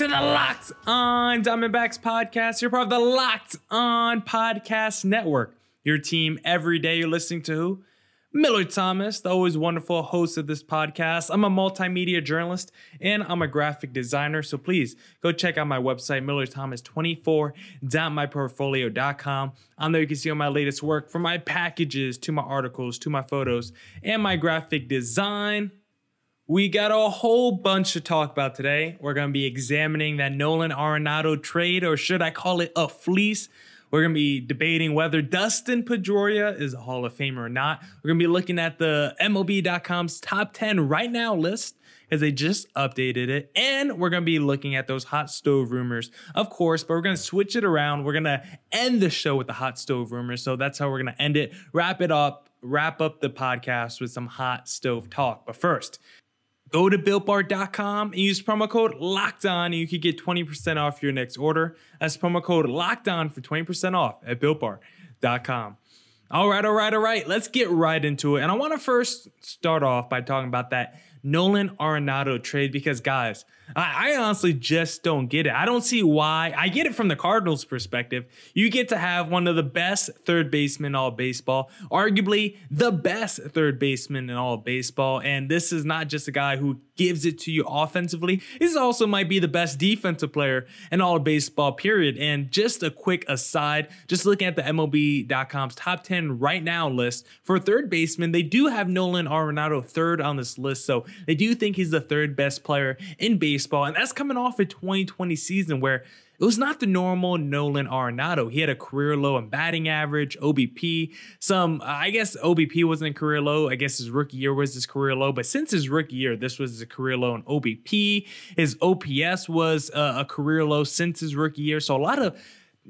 to the Locked On Diamondbacks podcast. You're part of the Locked On Podcast Network. Your team every day. You're listening to who? Miller Thomas, the always wonderful host of this podcast. I'm a multimedia journalist and I'm a graphic designer. So please go check out my website, millerthomas24.myportfolio.com. On there, you can see all my latest work from my packages to my articles to my photos and my graphic design. We got a whole bunch to talk about today. We're going to be examining that Nolan Arenado trade, or should I call it a fleece? We're going to be debating whether Dustin Pedroia is a Hall of Famer or not. We're going to be looking at the MLB.com's top 10 right now list because they just updated it. And we're going to be looking at those hot stove rumors, of course, but we're going to switch it around. We're going to end the show with the hot stove rumors. So that's how we're going to end it, wrap it up, wrap up the podcast with some hot stove talk. But first, Go to builtbar.com and use promo code locked on, and you can get 20% off your next order. That's promo code locked on for 20% off at builtbar.com. All right, all right, all right. Let's get right into it. And I want to first start off by talking about that Nolan Arenado trade because, guys, I, I, honestly just don't get it. I don't see why. I get it from the Cardinals' perspective. You get to have one of the best third basemen in all baseball, arguably the best third baseman in all baseball. And this is not just a guy who gives it to you offensively. This also might be the best defensive player in all baseball, period. And just a quick aside, just looking at the MLB.com's top 10 right now list for third baseman, they do have Nolan Arenado third on this list. So they do think he's the third best player in baseball baseball. And that's coming off a 2020 season where it was not the normal Nolan Arenado. He had a career low in batting average, OBP. Some, I guess OBP wasn't a career low. I guess his rookie year was his career low. But since his rookie year, this was his career low in OBP. His OPS was a, a career low since his rookie year. So a lot of,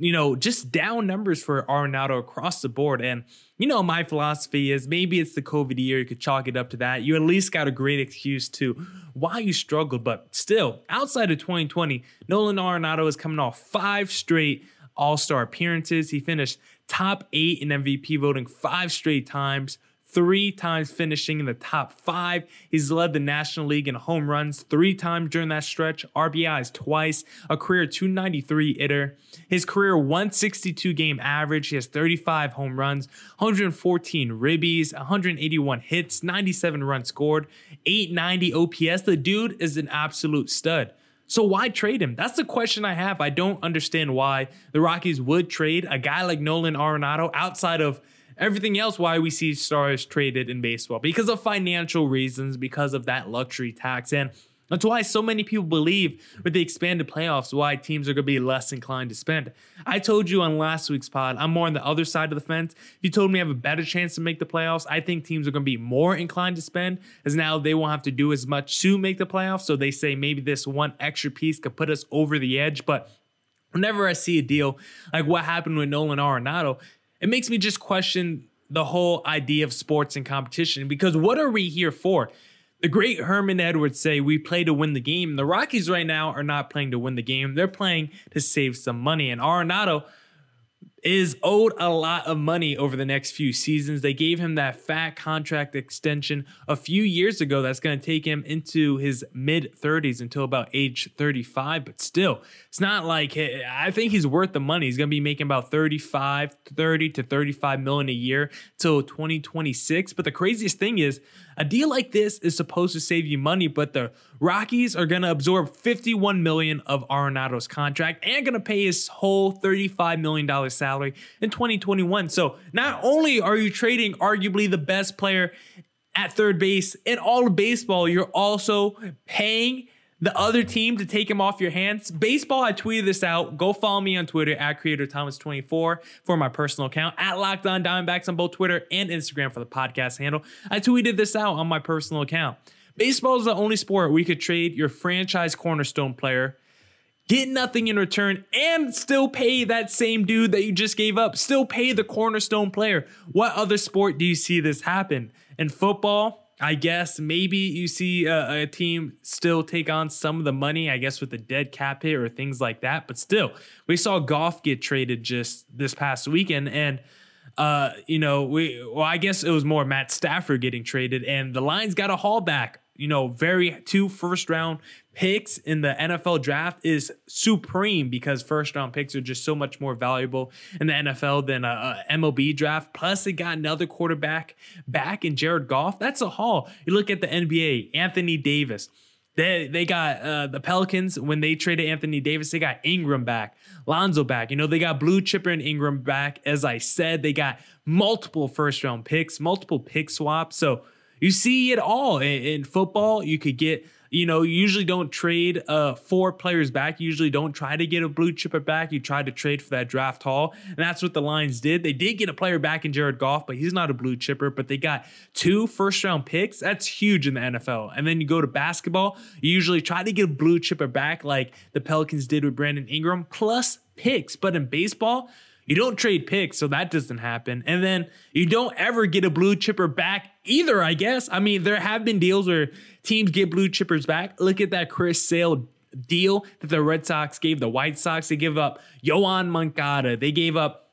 you know, just down numbers for Arenado across the board. And you know, my philosophy is maybe it's the COVID year. You could chalk it up to that. You at least got a great excuse to why you struggled. But still, outside of 2020, Nolan Arenado is coming off five straight All Star appearances. He finished top eight in MVP voting five straight times three times finishing in the top five. He's led the National League in home runs three times during that stretch, RBIs twice, a career 293 hitter. His career 162 game average, he has 35 home runs, 114 ribbies, 181 hits, 97 runs scored, 890 OPS. The dude is an absolute stud. So why trade him? That's the question I have. I don't understand why the Rockies would trade a guy like Nolan Arenado outside of everything else why we see stars traded in baseball because of financial reasons, because of that luxury tax. And that's why so many people believe with the expanded playoffs why teams are going to be less inclined to spend. I told you on last week's pod, I'm more on the other side of the fence. If you told me I have a better chance to make the playoffs, I think teams are going to be more inclined to spend as now they won't have to do as much to make the playoffs. So they say maybe this one extra piece could put us over the edge. But whenever I see a deal like what happened with Nolan Arenado, it makes me just question the whole idea of sports and competition because what are we here for? The great Herman Edwards say we play to win the game. The Rockies right now are not playing to win the game. They're playing to save some money. And Arenado is owed a lot of money over the next few seasons. They gave him that fat contract extension a few years ago that's going to take him into his mid 30s until about age 35, but still, it's not like I think he's worth the money. He's going to be making about 35 30 to 35 million a year till 2026, but the craziest thing is a deal like this is supposed to save you money, but the Rockies are going to absorb 51 million of Arenado's contract and going to pay his whole 35 million dollar salary in 2021. So, not only are you trading arguably the best player at third base in all of baseball, you're also paying the other team to take him off your hands. Baseball, I tweeted this out. Go follow me on Twitter at Creator Thomas24 for my personal account, at Locked On Diamondbacks on both Twitter and Instagram for the podcast handle. I tweeted this out on my personal account. Baseball is the only sport where you could trade your franchise cornerstone player get nothing in return, and still pay that same dude that you just gave up, still pay the cornerstone player. What other sport do you see this happen? In football, I guess maybe you see a, a, team still take on some of the money, I guess, with the dead cap hit or things like that. But still, we saw Goff get traded just this past weekend. And, uh, you know, we, well, I guess it was more Matt Stafford getting traded, and the Lions got a haul back you know, very two first round picks in the NFL draft is supreme because first round picks are just so much more valuable in the NFL than a, a MLB draft. Plus, they got another quarterback back in Jared Goff. That's a haul. You look at the NBA, Anthony Davis. They, they got uh, the Pelicans when they traded Anthony Davis, they got Ingram back, Lonzo back. You know, they got Blue Chipper and Ingram back. As I said, they got multiple first round picks, multiple pick swaps. So, you see it all in, in football. You could get you know, you usually don't trade uh, four players back. You usually don't try to get a blue chipper back. You try to trade for that draft haul. And that's what the Lions did. They did get a player back in Jared Goff, but he's not a blue chipper. But they got two first round picks. That's huge in the NFL. And then you go to basketball, you usually try to get a blue chipper back like the Pelicans did with Brandon Ingram, plus picks. But in baseball, you don't trade picks, so that doesn't happen. And then you don't ever get a blue chipper back either, I guess. I mean, there have been deals where teams get blue chippers back. Look at that Chris Sale deal that the Red Sox gave the White Sox. They give up Yoan Moncada. They gave up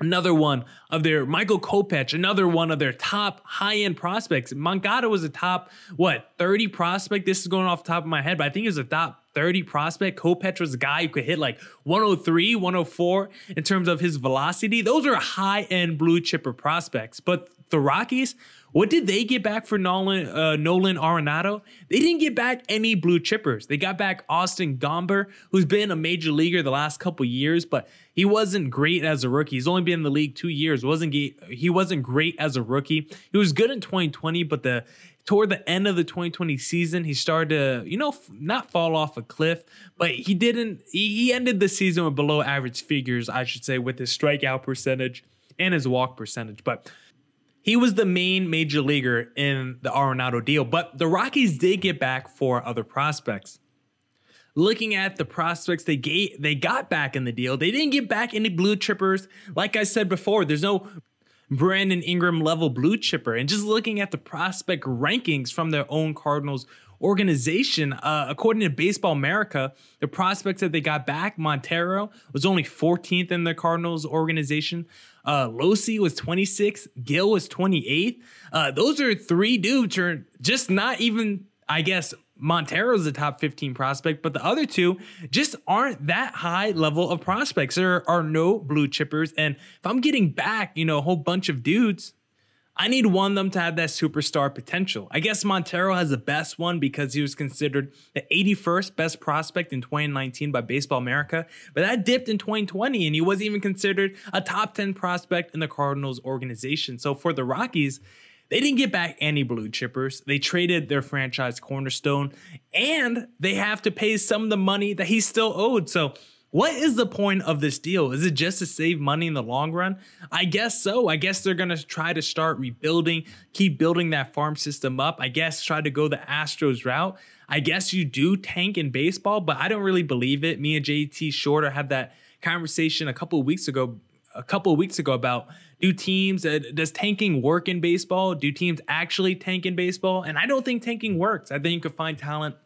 another one of their Michael Kopech, another one of their top high-end prospects. Moncada was a top, what, 30 prospect? This is going off the top of my head, but I think he was a top 30 prospect. A guy who could hit like 103, 104 in terms of his velocity. Those are high-end blue chipper prospects. But the Rockies, what did they get back for Nolan uh, Nolan Arenado? They didn't get back any blue chippers. They got back Austin Gomber, who's been a major leaguer the last couple years, but he wasn't great as a rookie. He's only been in the league two years. wasn't He wasn't great as a rookie. He was good in 2020, but the toward the end of the 2020 season, he started to, you know, not fall off a cliff, but he didn't. He ended the season with below average figures, I should say, with his strikeout percentage and his walk percentage. But he was the main major leaguer in the Arenado deal, but the Rockies did get back four other prospects. Looking at the prospects they gave, they got back in the deal, they didn't get back any blue chippers. Like I said before, there's no Brandon Ingram level blue chipper. And just looking at the prospect rankings from their own Cardinals organization, uh, according to Baseball America, the prospects that they got back, Montero was only 14th in the Cardinals organization. Uh, Locey was 26. Gil was 28. Uh, those are three dudes who are just not even, I guess, Montero's a top 15 prospect, but the other two just aren't that high level of prospects. There are no blue chippers. And if I'm getting back, you know, a whole bunch of dudes, I need one of them to have that superstar potential. I guess Montero has the best one because he was considered the 81st best prospect in 2019 by Baseball America, but that dipped in 2020 and he wasn't even considered a top 10 prospect in the Cardinals organization. So for the Rockies, they didn't get back any blue chippers. They traded their franchise cornerstone and they have to pay some of the money that he still owed. So what is the point of this deal? Is it just to save money in the long run? I guess so. I guess they're going to try to start rebuilding, keep building that farm system up. I guess try to go the Astros route. I guess you do tank in baseball, but I don't really believe it. Me and JT Shorter had that conversation a couple weeks ago a couple weeks ago about do teams uh, does tanking work in baseball? Do teams actually tank in baseball? And I don't think tanking works. I think you can find talent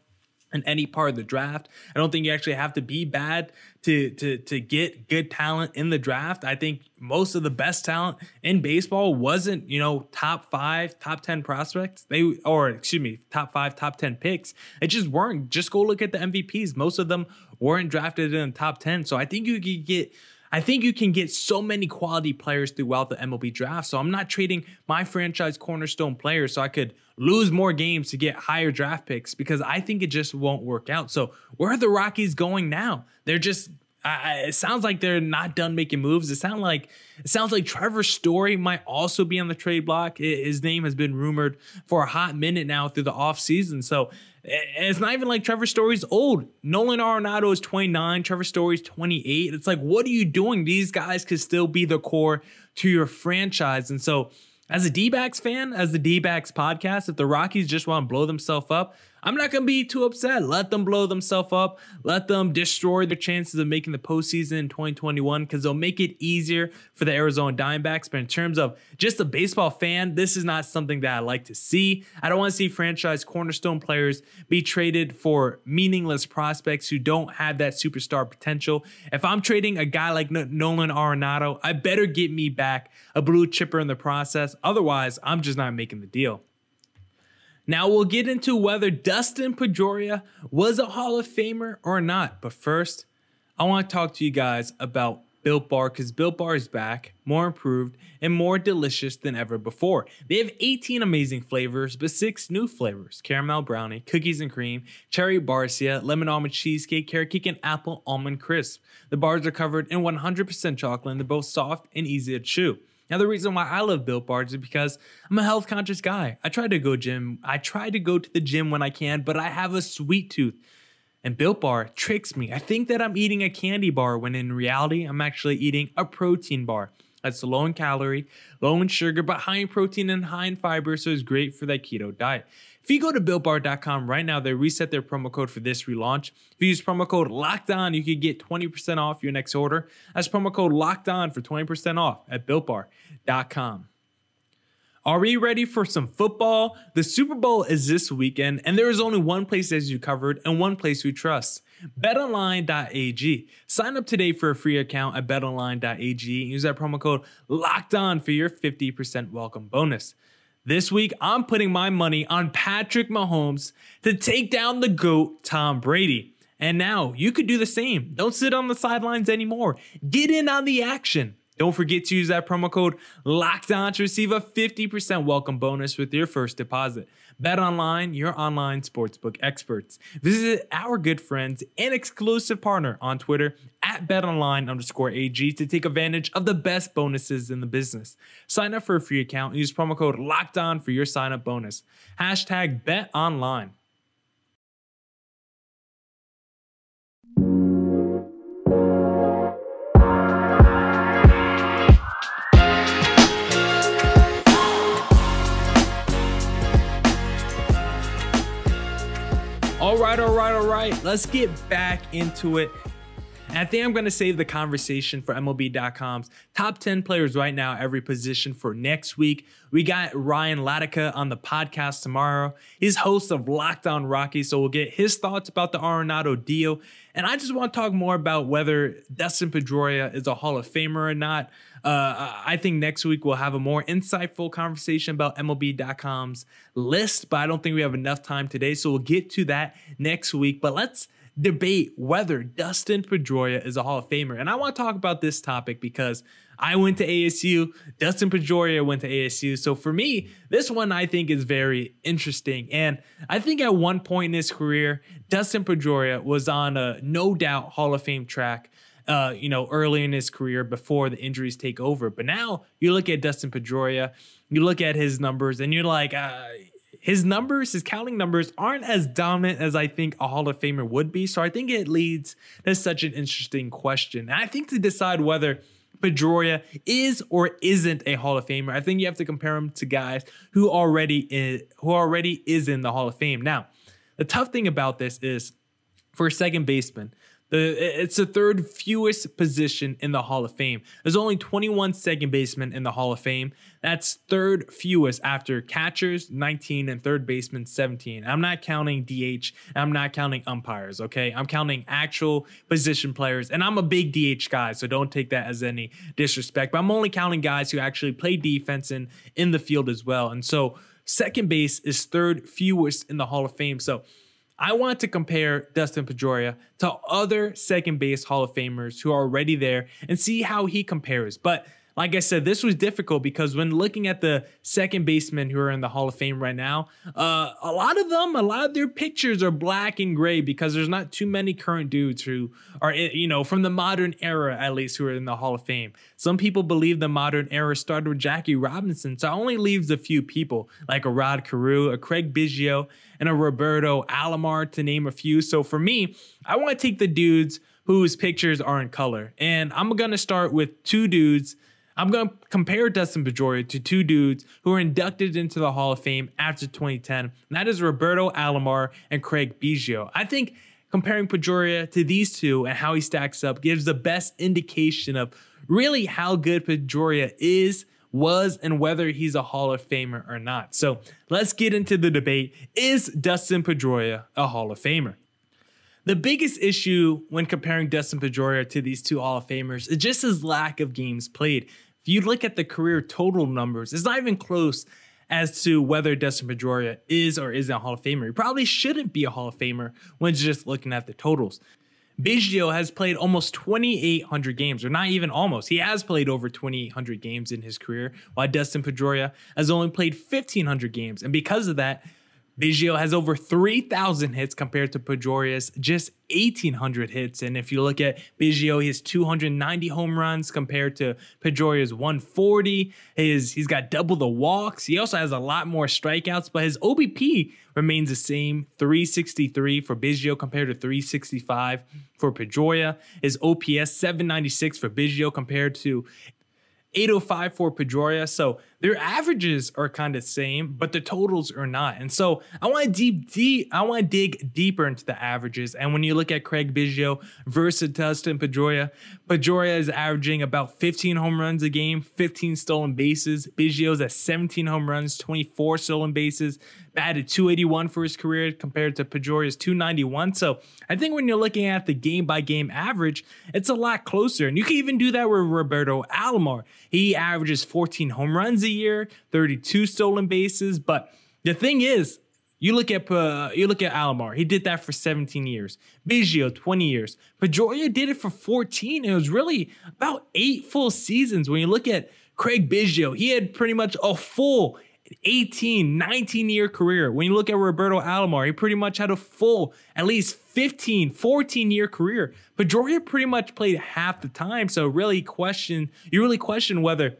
in any part of the draft. I don't think you actually have to be bad to to to get good talent in the draft. I think most of the best talent in baseball wasn't, you know, top 5, top 10 prospects. They or excuse me, top 5, top 10 picks. It just weren't. Just go look at the MVPs. Most of them weren't drafted in the top 10. So I think you could get I think you can get so many quality players throughout the MLB draft. So I'm not trading my franchise cornerstone players so I could lose more games to get higher draft picks because I think it just won't work out. So where are the Rockies going now? They're just I, it sounds like they're not done making moves. It sounds like it sounds like Trevor Story might also be on the trade block. His name has been rumored for a hot minute now through the offseason. So it's not even like Trevor Story's old. Nolan Arenado is 29, Trevor Story's 28. It's like, what are you doing? These guys could still be the core to your franchise. And so as a D-backs fan, as the D-backs podcast, if the Rockies just want to blow themselves up, I'm not going to be too upset. Let them blow themselves up. Let them destroy their chances of making the postseason in 2021 because they'll make it easier for the Arizona Diamondbacks. But in terms of just a baseball fan, this is not something that I like to see. I don't want to see franchise cornerstone players be traded for meaningless prospects who don't have that superstar potential. If I'm trading a guy like Nolan Arenado, I better get me back a blue chipper in the process. Otherwise, I'm just not making the deal. Now we'll get into whether Dustin Pedroia was a Hall of Famer or not. But first, I want to talk to you guys about Built Bar because Built Bar is back, more improved, and more delicious than ever before. They have 18 amazing flavors, but six new flavors caramel brownie, cookies and cream, cherry barcia, lemon almond cheesecake, carrot cake, and apple almond crisp. The bars are covered in 100% chocolate and they're both soft and easy to chew. Now, the reason why I love Built Bars is because I'm a health conscious guy. I try to go gym. I try to go to the gym when I can, but I have a sweet tooth. And Built Bar tricks me. I think that I'm eating a candy bar when in reality, I'm actually eating a protein bar. That's low in calorie, low in sugar, but high in protein and high in fiber, so it's great for that keto diet. If you go to builtbar.com right now, they reset their promo code for this relaunch. If you use promo code locked on, you could get 20% off your next order. That's promo code locked on for 20% off at builtbar.com. Are we ready for some football? The Super Bowl is this weekend, and there is only one place as you covered and one place we trust. BetOnline.ag. Sign up today for a free account at BetOnline.ag and use that promo code Locked On for your 50% welcome bonus. This week, I'm putting my money on Patrick Mahomes to take down the GOAT, Tom Brady. And now you could do the same. Don't sit on the sidelines anymore. Get in on the action. Don't forget to use that promo code locked on to receive a 50% welcome bonus with your first deposit. Bet online, your online sportsbook experts. Visit our good friends and exclusive partner on Twitter at betonline underscore AG to take advantage of the best bonuses in the business. Sign up for a free account and use promo code locked on for your sign up bonus. Hashtag bet All right, all right, all right. Let's get back into it. And I think I'm going to save the conversation for MLB.com's top 10 players right now, every position for next week. We got Ryan Latica on the podcast tomorrow. He's host of Locked On Rockies, so we'll get his thoughts about the Arenado deal. And I just want to talk more about whether Dustin Pedroia is a Hall of Famer or not. Uh, I think next week we'll have a more insightful conversation about MLB.com's list, but I don't think we have enough time today. So we'll get to that next week. But let's debate whether Dustin Pedroia is a Hall of Famer. And I want to talk about this topic because I went to ASU, Dustin Pedroia went to ASU. So for me, this one I think is very interesting. And I think at one point in his career, Dustin Pedroia was on a no doubt Hall of Fame track. Uh, you know, early in his career before the injuries take over. But now you look at Dustin Pedroia, you look at his numbers, and you're like, uh, his numbers, his counting numbers aren't as dominant as I think a Hall of Famer would be. So I think it leads to such an interesting question. And I think to decide whether Pedroia is or isn't a Hall of Famer, I think you have to compare him to guys who already is, who already is in the Hall of Fame. Now, the tough thing about this is for a second baseman, the, it's the third fewest position in the Hall of Fame. There's only 21 second basemen in the Hall of Fame. That's third fewest after catchers, 19, and third baseman, 17. I'm not counting DH. I'm not counting umpires, okay? I'm counting actual position players. And I'm a big DH guy, so don't take that as any disrespect. But I'm only counting guys who actually play defense in, in the field as well. And so second base is third fewest in the Hall of Fame. So I want to compare Dustin Pedroia to other second base Hall of Famers who are already there and see how he compares. But like I said, this was difficult because when looking at the second basemen who are in the Hall of Fame right now, uh, a lot of them, a lot of their pictures are black and gray because there's not too many current dudes who are, you know, from the modern era at least, who are in the Hall of Fame. Some people believe the modern era started with Jackie Robinson, so it only leaves a few people like a Rod Carew, a Craig Biggio, and a Roberto Alomar to name a few. So for me, I want to take the dudes whose pictures are in color, and I'm gonna start with two dudes I'm going to compare Dustin Pedroia to two dudes who were inducted into the Hall of Fame after 2010, and that is Roberto Alomar and Craig Biggio. I think comparing Pedroia to these two and how he stacks up gives the best indication of really how good Pedroia is, was, and whether he's a Hall of Famer or not. So let's get into the debate. Is Dustin Pedroia a Hall of Famer? The biggest issue when comparing Dustin Pedroia to these two Hall of Famers is just his lack of games played. If you look at the career total numbers, it's not even close as to whether Dustin Pedroia is or isn't a Hall of Famer. He probably shouldn't be a Hall of Famer when just looking at the totals. Biggio has played almost 2,800 games, or not even almost. He has played over 2,800 games in his career, while Dustin Pedroia has only played 1,500 games. And because of that, Biggio has over 3,000 hits compared to Pedroia's just 1,800 hits. And if you look at Biggio, he has 290 home runs compared to Pedroia's 140. His, he's got double the walks. He also has a lot more strikeouts, but his OBP remains the same 363 for Biggio compared to 365 for Pedroia. His OPS 796 for Biggio compared to 805 for Pedroia. So their averages are kind of same, but the totals are not. And so I want to deep, deep, I want to dig deeper into the averages. And when you look at Craig Biggio versus Dustin Pedroia, Pedroia is averaging about 15 home runs a game, 15 stolen bases. Biggio's at 17 home runs, 24 stolen bases, batted 281 for his career compared to Pedroia's 291. So I think when you're looking at the game by game average, it's a lot closer. And you can even do that with Roberto Alomar. He averages 14 home runs year, 32 stolen bases. But the thing is, you look at uh, you look at Alomar. He did that for 17 years. Biggio 20 years. Pedroia did it for 14. It was really about eight full seasons. When you look at Craig Biggio, he had pretty much a full 18, 19 year career. When you look at Roberto Alomar, he pretty much had a full at least 15, 14 year career. Pedroia pretty much played half the time. So really question you really question whether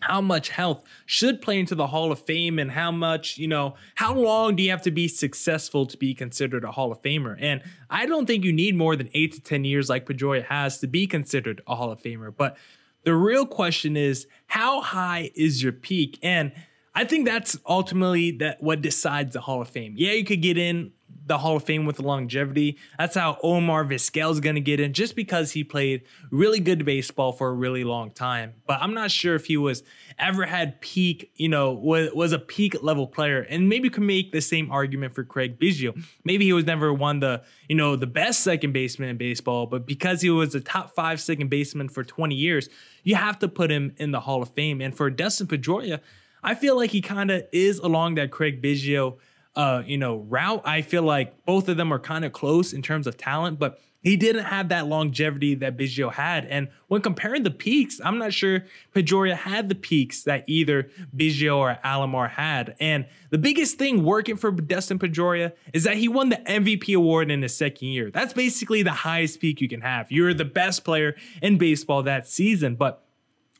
how much health should play into the Hall of Fame and how much, you know, how long do you have to be successful to be considered a Hall of Famer? And I don't think you need more than eight to 10 years like Pedroia has to be considered a Hall of Famer. But the real question is, how high is your peak? And I think that's ultimately that what decides the Hall of Fame. Yeah, you could get in the Hall of Fame with longevity. That's how Omar Vizquel is going to get in just because he played really good baseball for a really long time. But I'm not sure if he was ever had peak, you know, was, was a peak level player. And maybe you can make the same argument for Craig Biggio. Maybe he was never one the, you know, the best second baseman in baseball, but because he was a top five second baseman for 20 years, you have to put him in the Hall of Fame. And for Dustin Pedroia, I feel like he kind of is along that Craig Biggio uh, you know, route. I feel like both of them are kind of close in terms of talent, but he didn't have that longevity that Biggio had. And when comparing the peaks, I'm not sure Pedroia had the peaks that either Biggio or Alomar had. And the biggest thing working for Dustin Pedroia is that he won the MVP award in his second year. That's basically the highest peak you can have. You're the best player in baseball that season, but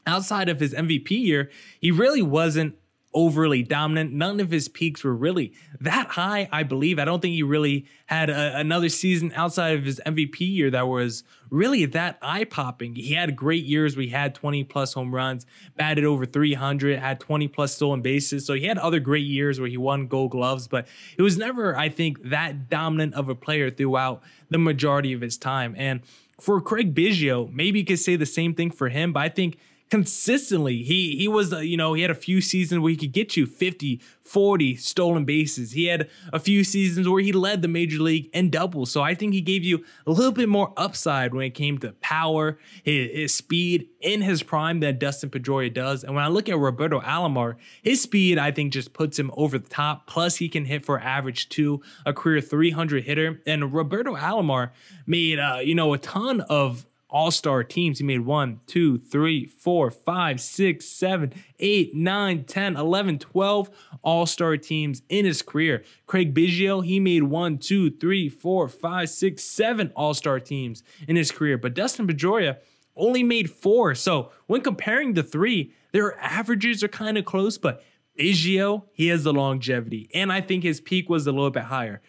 outside of his MVP year, he really wasn't overly dominant. None of his peaks were really that high, I believe. I don't think he really had a, another season outside of his MVP year that was really that eye popping. He had great years where he had 20 plus home runs, batted over 300, had 20 plus stolen bases. So he had other great years where he won gold gloves, but it was never, I think, that dominant of a player throughout the majority of his time. And for Craig Biggio, maybe you could say the same thing for him, but I think consistently. He he was uh, you know he had a few seasons where he could get you 50, 40 stolen bases. He had a few seasons where he led the major league in doubles. So I think he gave you a little bit more upside when it came to power, his, his speed in his prime than Dustin Pedroia does. And when I look at Roberto Alomar, his speed I think just puts him over the top. Plus he can hit for average two, a career 300 hitter. And Roberto Alomar made uh, you know a ton of all star teams. He made one, two, three, four, five, six, seven, eight, nine, 10, 11, 12 all star teams in his career. Craig Biggio, he made one, two, three, four, five, six, seven all star teams in his career. But Dustin Pedroia only made four. So when comparing the three, their averages are kind of close, but Biggio, he has the longevity. And I think his peak was a little bit higher.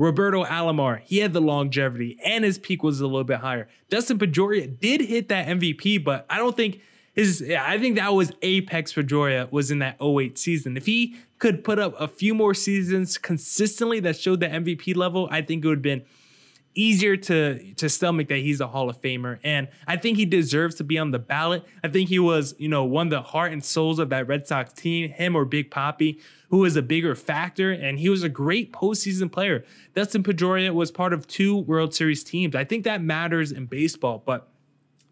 Roberto Alomar, he had the longevity and his peak was a little bit higher. Dustin Pedroia did hit that MVP, but I don't think his I think that was apex Pedroia was in that 08 season. If he could put up a few more seasons consistently that showed the MVP level, I think it would have been easier to to stomach that he's a Hall of Famer, and I think he deserves to be on the ballot. I think he was, you know, one of the heart and souls of that Red Sox team. Him or Big Poppy, who was a bigger factor, and he was a great postseason player. Dustin Pedroia was part of two World Series teams. I think that matters in baseball, but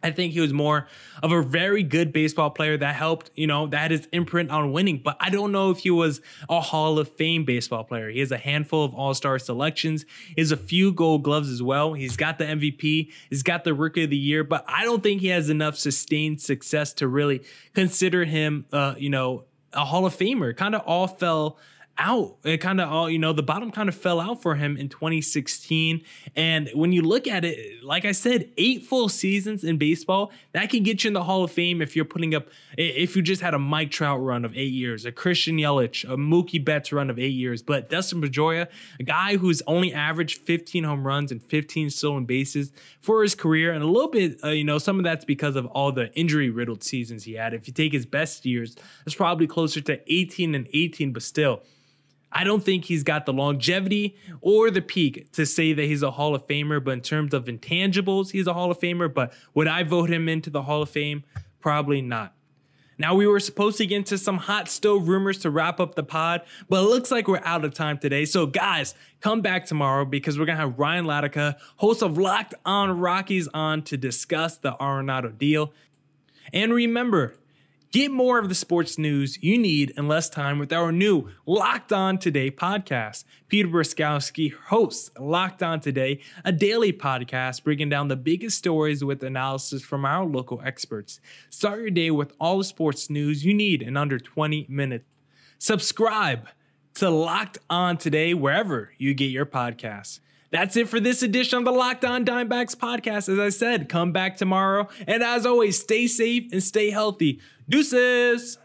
I think he was more of a very good baseball player that helped, you know, that had his imprint on winning. But I don't know if he was a Hall of Fame baseball player. He has a handful of All Star selections. He has a few Gold Gloves as well. He's got the MVP. He's got the Rookie of the Year. But I don't think he has enough sustained success to really consider him, uh, you know, a Hall of Famer. Kind of all fell out. It kind of all, you know, the bottom kind of fell out for him in 2016. And when you look at it, like I said, eight full seasons in baseball, that can get you in the Hall of Fame if you're putting up, if you just had a Mike Trout run of eight years, a Christian Yelich, a Mookie Betts run of eight years. But Dustin Pedroia, a guy who's only averaged 15 home runs and 15 stolen bases for his career, and a little bit, uh, you know, some of that's because of all the injury riddled seasons he had. If you take his best years, it's probably closer to 18 and 18, but still. I don't think he's got the longevity or the peak to say that he's a Hall of Famer, but in terms of intangibles, he's a Hall of Famer. But would I vote him into the Hall of Fame? Probably not. Now, we were supposed to get into some hot stove rumors to wrap up the pod, but it looks like we're out of time today. So, guys, come back tomorrow because we're going to have Ryan Latica, host of Locked on Rockies, on to discuss the Arenado deal. And remember, Get more of the sports news you need in less time with our new Locked On Today podcast. Peter Bukowski hosts Locked On Today, a daily podcast breaking down the biggest stories with analysis from our local experts. Start your day with all the sports news you need in under 20 minutes. Subscribe to Locked On Today wherever you get your podcasts. That's it for this edition of the Locked On Diamondbacks podcast. As I said, come back tomorrow. And as always, stay safe and stay healthy. Deuces.